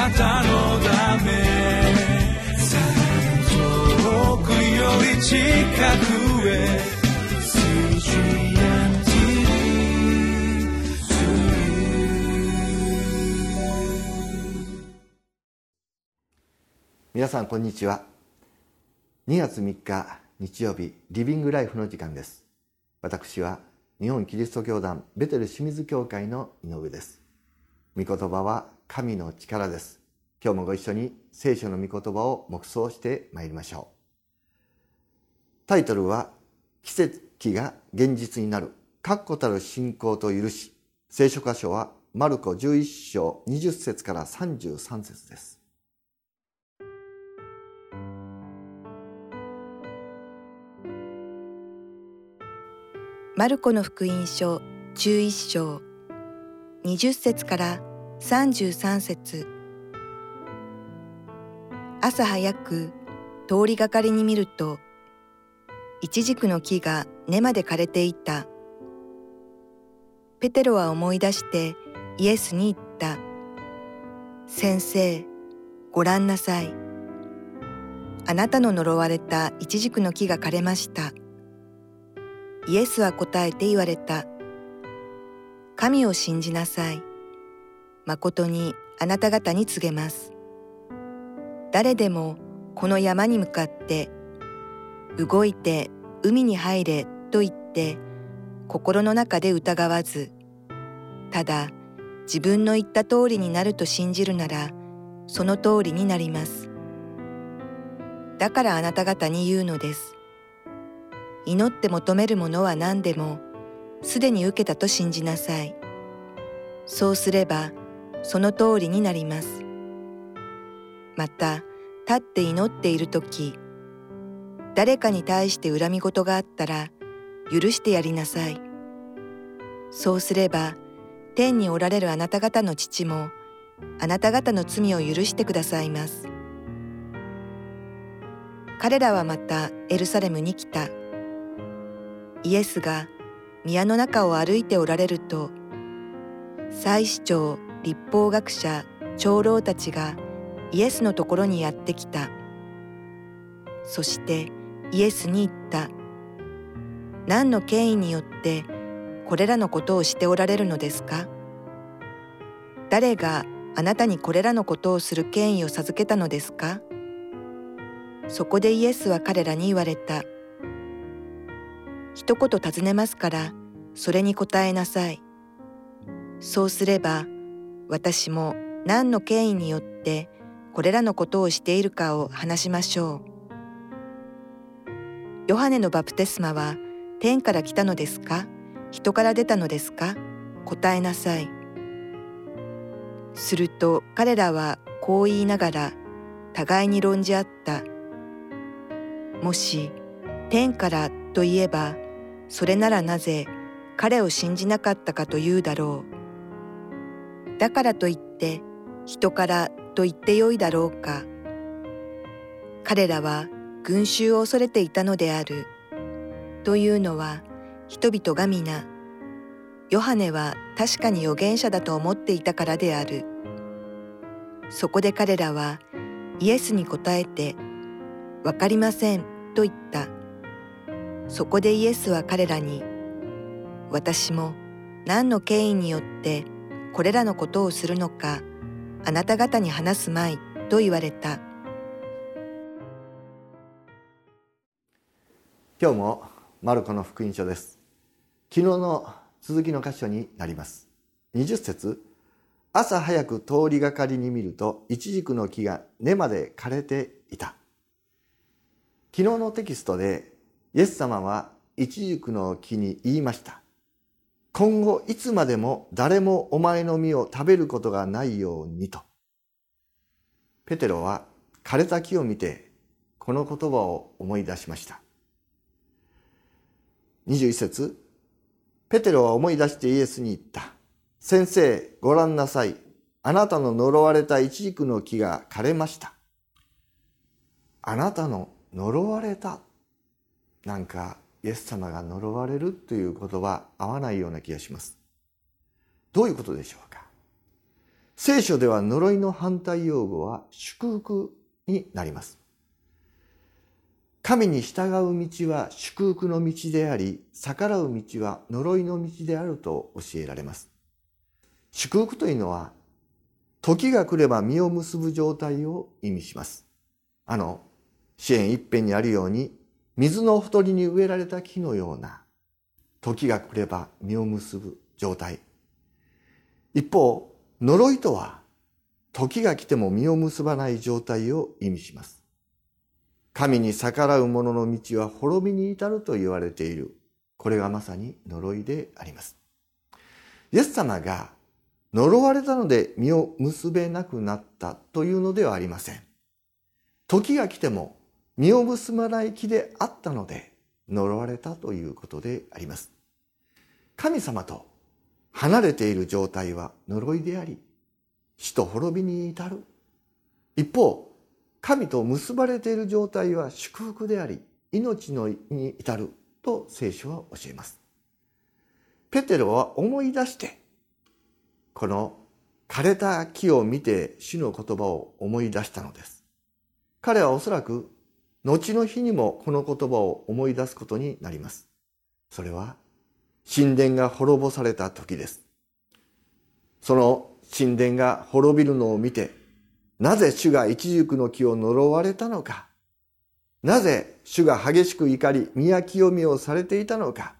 なたのため遠くより近くへ皆さんこんにちは。2月3日日曜日リビングライフの時間です。私は日本キリスト教団ベテル清水教会の井上です。御言葉は神の力です。今日もご一緒に聖書の御言葉を黙想してまいりましょう。タイトルは奇跡が現実になる。確固たる信仰と許し。聖書箇所はマルコ11章20節から33節です。マルコの福音書11章20節から33節。朝早く通りがかりに見るとイチジクの木が根まで枯れていた。ペテロは思い出してイエスに言った。先生ご覧なさい。あなたの呪われたイチジクの木が枯れました。イエスは答えて言われた。神を信じなさい。誠にあなた方に告げます。誰でもこの山に向かって、動いて海に入れと言って心の中で疑わず、ただ自分の言った通りになると信じるなら、その通りになります。だからあなた方に言うのです。祈って求めるものは何でもすでに受けたと信じなさい。そうすればその通りになります。また立って祈っている時誰かに対して恨み事があったら許してやりなさい。そうすれば天におられるあなた方の父もあなた方の罪を許してくださいます。彼らはまたエルサレムに来た。イエスが宮の中を歩いておられると祭司長立法学者長老たちがイエスのところにやってきたそしてイエスに言った何の権威によってこれらのことをしておられるのですか？誰があなたにこれらのことをする権威を授けたのですか？そこでイエスは彼らに言われた。一言尋ねますから、それに答えなさい。そうすれば、私も何の権威によってこれらのことをしているかを話しましょう。ヨハネのバプテスマは天から来たのですか？人から出たのですか？答えなさい。すると彼らはこう言いながら互いに論じ合った。もし天からといえばそれならなぜ彼を信じなかったかというだろう。だからといって人からと言ってよいだろうか。彼らは群衆を恐れていたのである。というのは人々が皆、ヨハネは確かに預言者だと思っていたからである。そこで彼らはイエスに答えて、わかりませんと言った。そこでイエスは彼らに、私も何の権威によってこれらのことをするのか、あなた方に話すまいと言われた。今日もマルコの福音書です。昨日の続きの箇所になります。20節朝早く通りがかりに見ると、イチジクの木が根まで枯れていた。昨日のテキストでイエス様は一軸の木に言いました。今後いつまでも誰もお前の実を食べることがないようにと。ペテロは枯れた木を見てこの言葉を思い出しました。21節ペテロは思い出してイエスに言った。先生、ご覧なさい。あなたの呪われた一軸の木が枯れました。あなたの呪われたなんかイエス様が呪われるという言葉合わないような気がします。どういうことでしょうか？聖書では呪いの反対用語は祝福になります。神に従う道は祝福の道であり、逆らう道は呪いの道であると教えられます。祝福というのは、時が来れば実を結ぶ状態を意味します。あの、支援一辺にあるように、水のほとりに植えられた木のような、時が来れば実を結ぶ状態。一方、呪いとは、時が来ても実を結ばない状態を意味します。神に逆らう者の道は滅びに至ると言われている。これがまさに呪いであります。イエス様が呪われたので実を結べなくなったというのではありません。時が来ても実を結ばない木であったので呪われたということであります。神様と離れている状態は呪いであり、死と滅びに至る。一方、神と結ばれている状態は祝福であり、命のに至ると聖書は教えます。ペテロは思い出してこの枯れた木を見て主の言葉を思い出したのです。彼はおそらく後の日にもこの言葉を思い出すことになります。それは神殿が滅ぼされた時です。その神殿が滅びるのを見て、なぜ主が一軸の木を呪われたのか、なぜ主が激しく怒り、宮清みをされていたのか、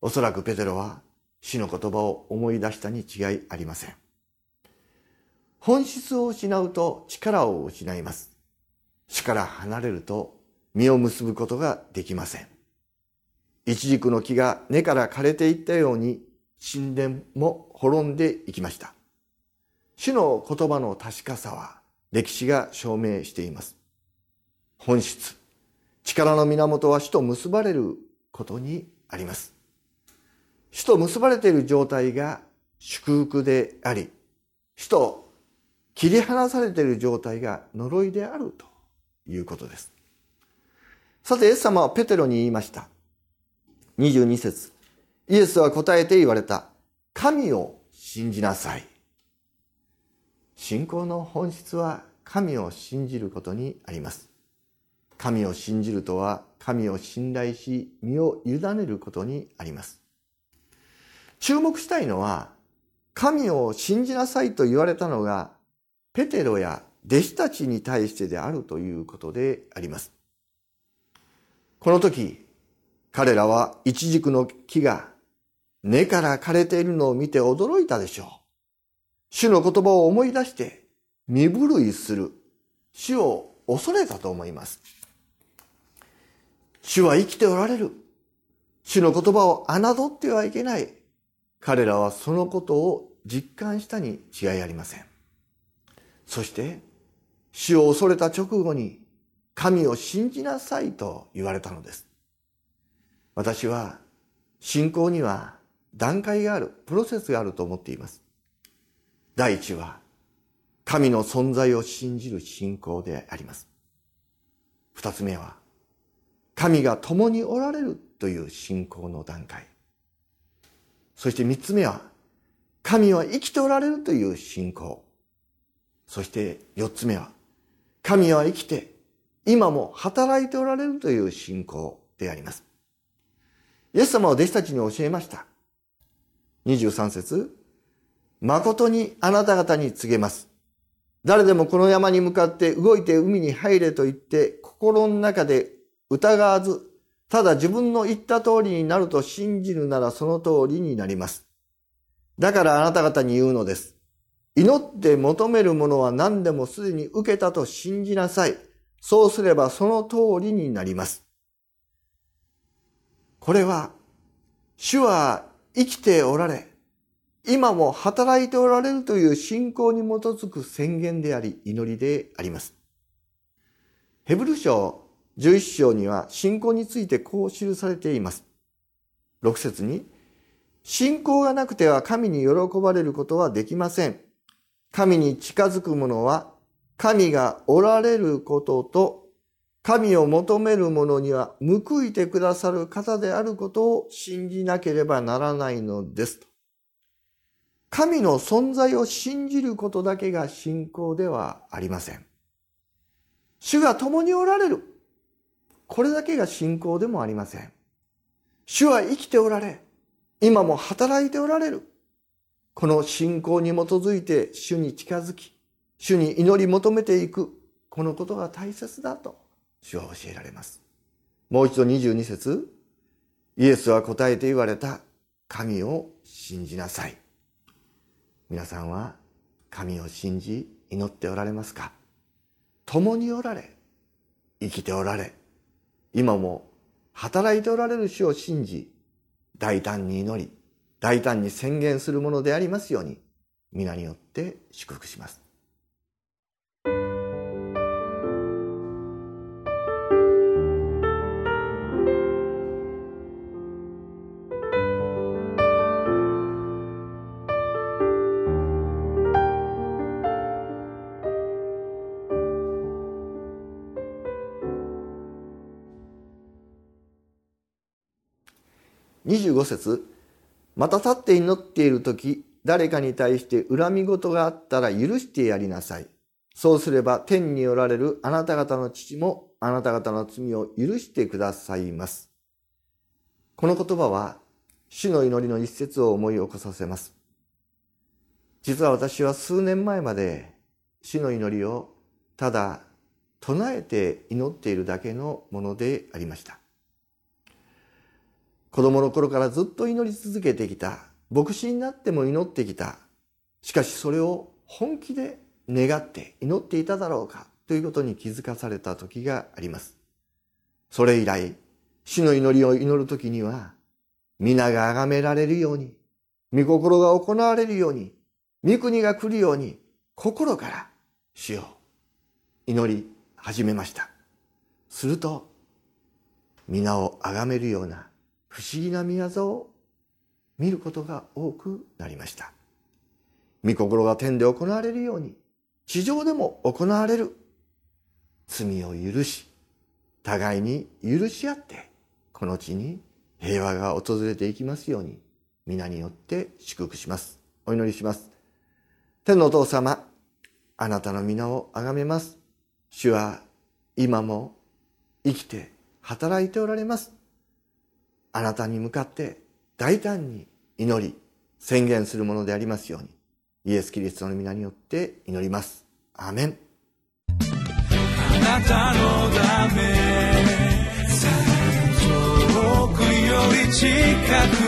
おそらくペテロは死の言葉を思い出したに違いありません。本質を失うと力を失います。死から離れると実を結ぶことができません。一軸の木が根から枯れていったように神殿も滅んでいきました。主の言葉の確かさは歴史が証明しています。本質、力の源は死と結ばれることにあります。死と結ばれている状態が祝福であり、死と切り離されている状態が呪いであるということです。さて、イエス様はペテロに言いました。22節イエスは答えて言われた。神を信じなさい。信仰の本質は神を信じることにあります。神を信じるとは神を信頼し身を委ねることにあります。注目したいのは、神を信じなさいと言われたのが、ペテロや弟子たちに対してであるということであります。この時、彼らは一軸の木が根から枯れているのを見て驚いたでしょう。主の言葉を思い出して身震いする。主を恐れたと思います。主は生きておられる。主の言葉を侮ってはいけない。彼らはそのことを実感したに違いありません。そして、死を恐れた直後に、神を信じなさいと言われたのです。私は、信仰には段階がある、プロセスがあると思っています。第一は、神の存在を信じる信仰であります。二つ目は、神が共におられるという信仰の段階。そして三つ目は、神は生きておられるという信仰。そして四つ目は、神は生きて、今も働いておられるという信仰であります。イエス様は弟子たちに教えました。23節誠にあなた方に告げます。誰でもこの山に向かって動いて海に入れと言って心の中で疑わずただ自分の言った通りになると信じるならその通りになります。だからあなた方に言うのです。祈って求めるものは何でもすでに受けたと信じなさい。そうすればその通りになります。これは、主は生きておられ、今も働いておられるという信仰に基づく宣言であり、祈りであります。ヘブル書11章には信仰についてこう記されています。6節に、信仰がなくては神に喜ばれることはできません。神に近づく者は神がおられることと神を求める者には報いてくださる方であることを信じなければならないのです。神の存在を信じることだけが信仰ではありません。主が共におられる。これだけが信仰でもありません。主は生きておられ、今も働いておられる。この信仰に基づいて主に近づき、主に祈り求めていく、このことが大切だと主は教えられます。もう一度22節イエスは答えて言われた、神を信じなさい。皆さんは神を信じ祈っておられますか？共におられ、生きておられ、今も働いておられる主を信じ、大胆に祈り、大胆に宣言するものでありますように、皆によって祝福します。25節また立って祈っている時誰かに対して恨み事があったら許してやりなさい。そうすれば天におられるあなた方の父もあなた方の罪を許してくださいます。この言葉は主の祈りの一節を思い起こさせます。実は私は数年前まで主の祈りをただ唱えて祈っているだけのものでありました。子供の頃からずっと祈り続けてきた。牧師になっても祈ってきた。しかしそれを本気で願って祈っていただろうかということに気づかされた時があります。それ以来、主の祈りを祈る時には、皆が崇められるように、御心が行われるように、御国が来るように、心から主を祈り始めました。すると、皆を崇めるような不思議な宮業を見ることが多くなりました。御心が天で行われるように、地上でも行われる。罪を許し、互いに許し合って、この地に平和が訪れていきますように、皆によって祝福します。お祈りします。天のお父様、あなたの皆をあがめます。主は今も生きて働いておられます。あなたに向かって大胆に祈り宣言するものでありますようにイエス・キリストの皆によって祈ります。アメン。あなたのため遠くより近く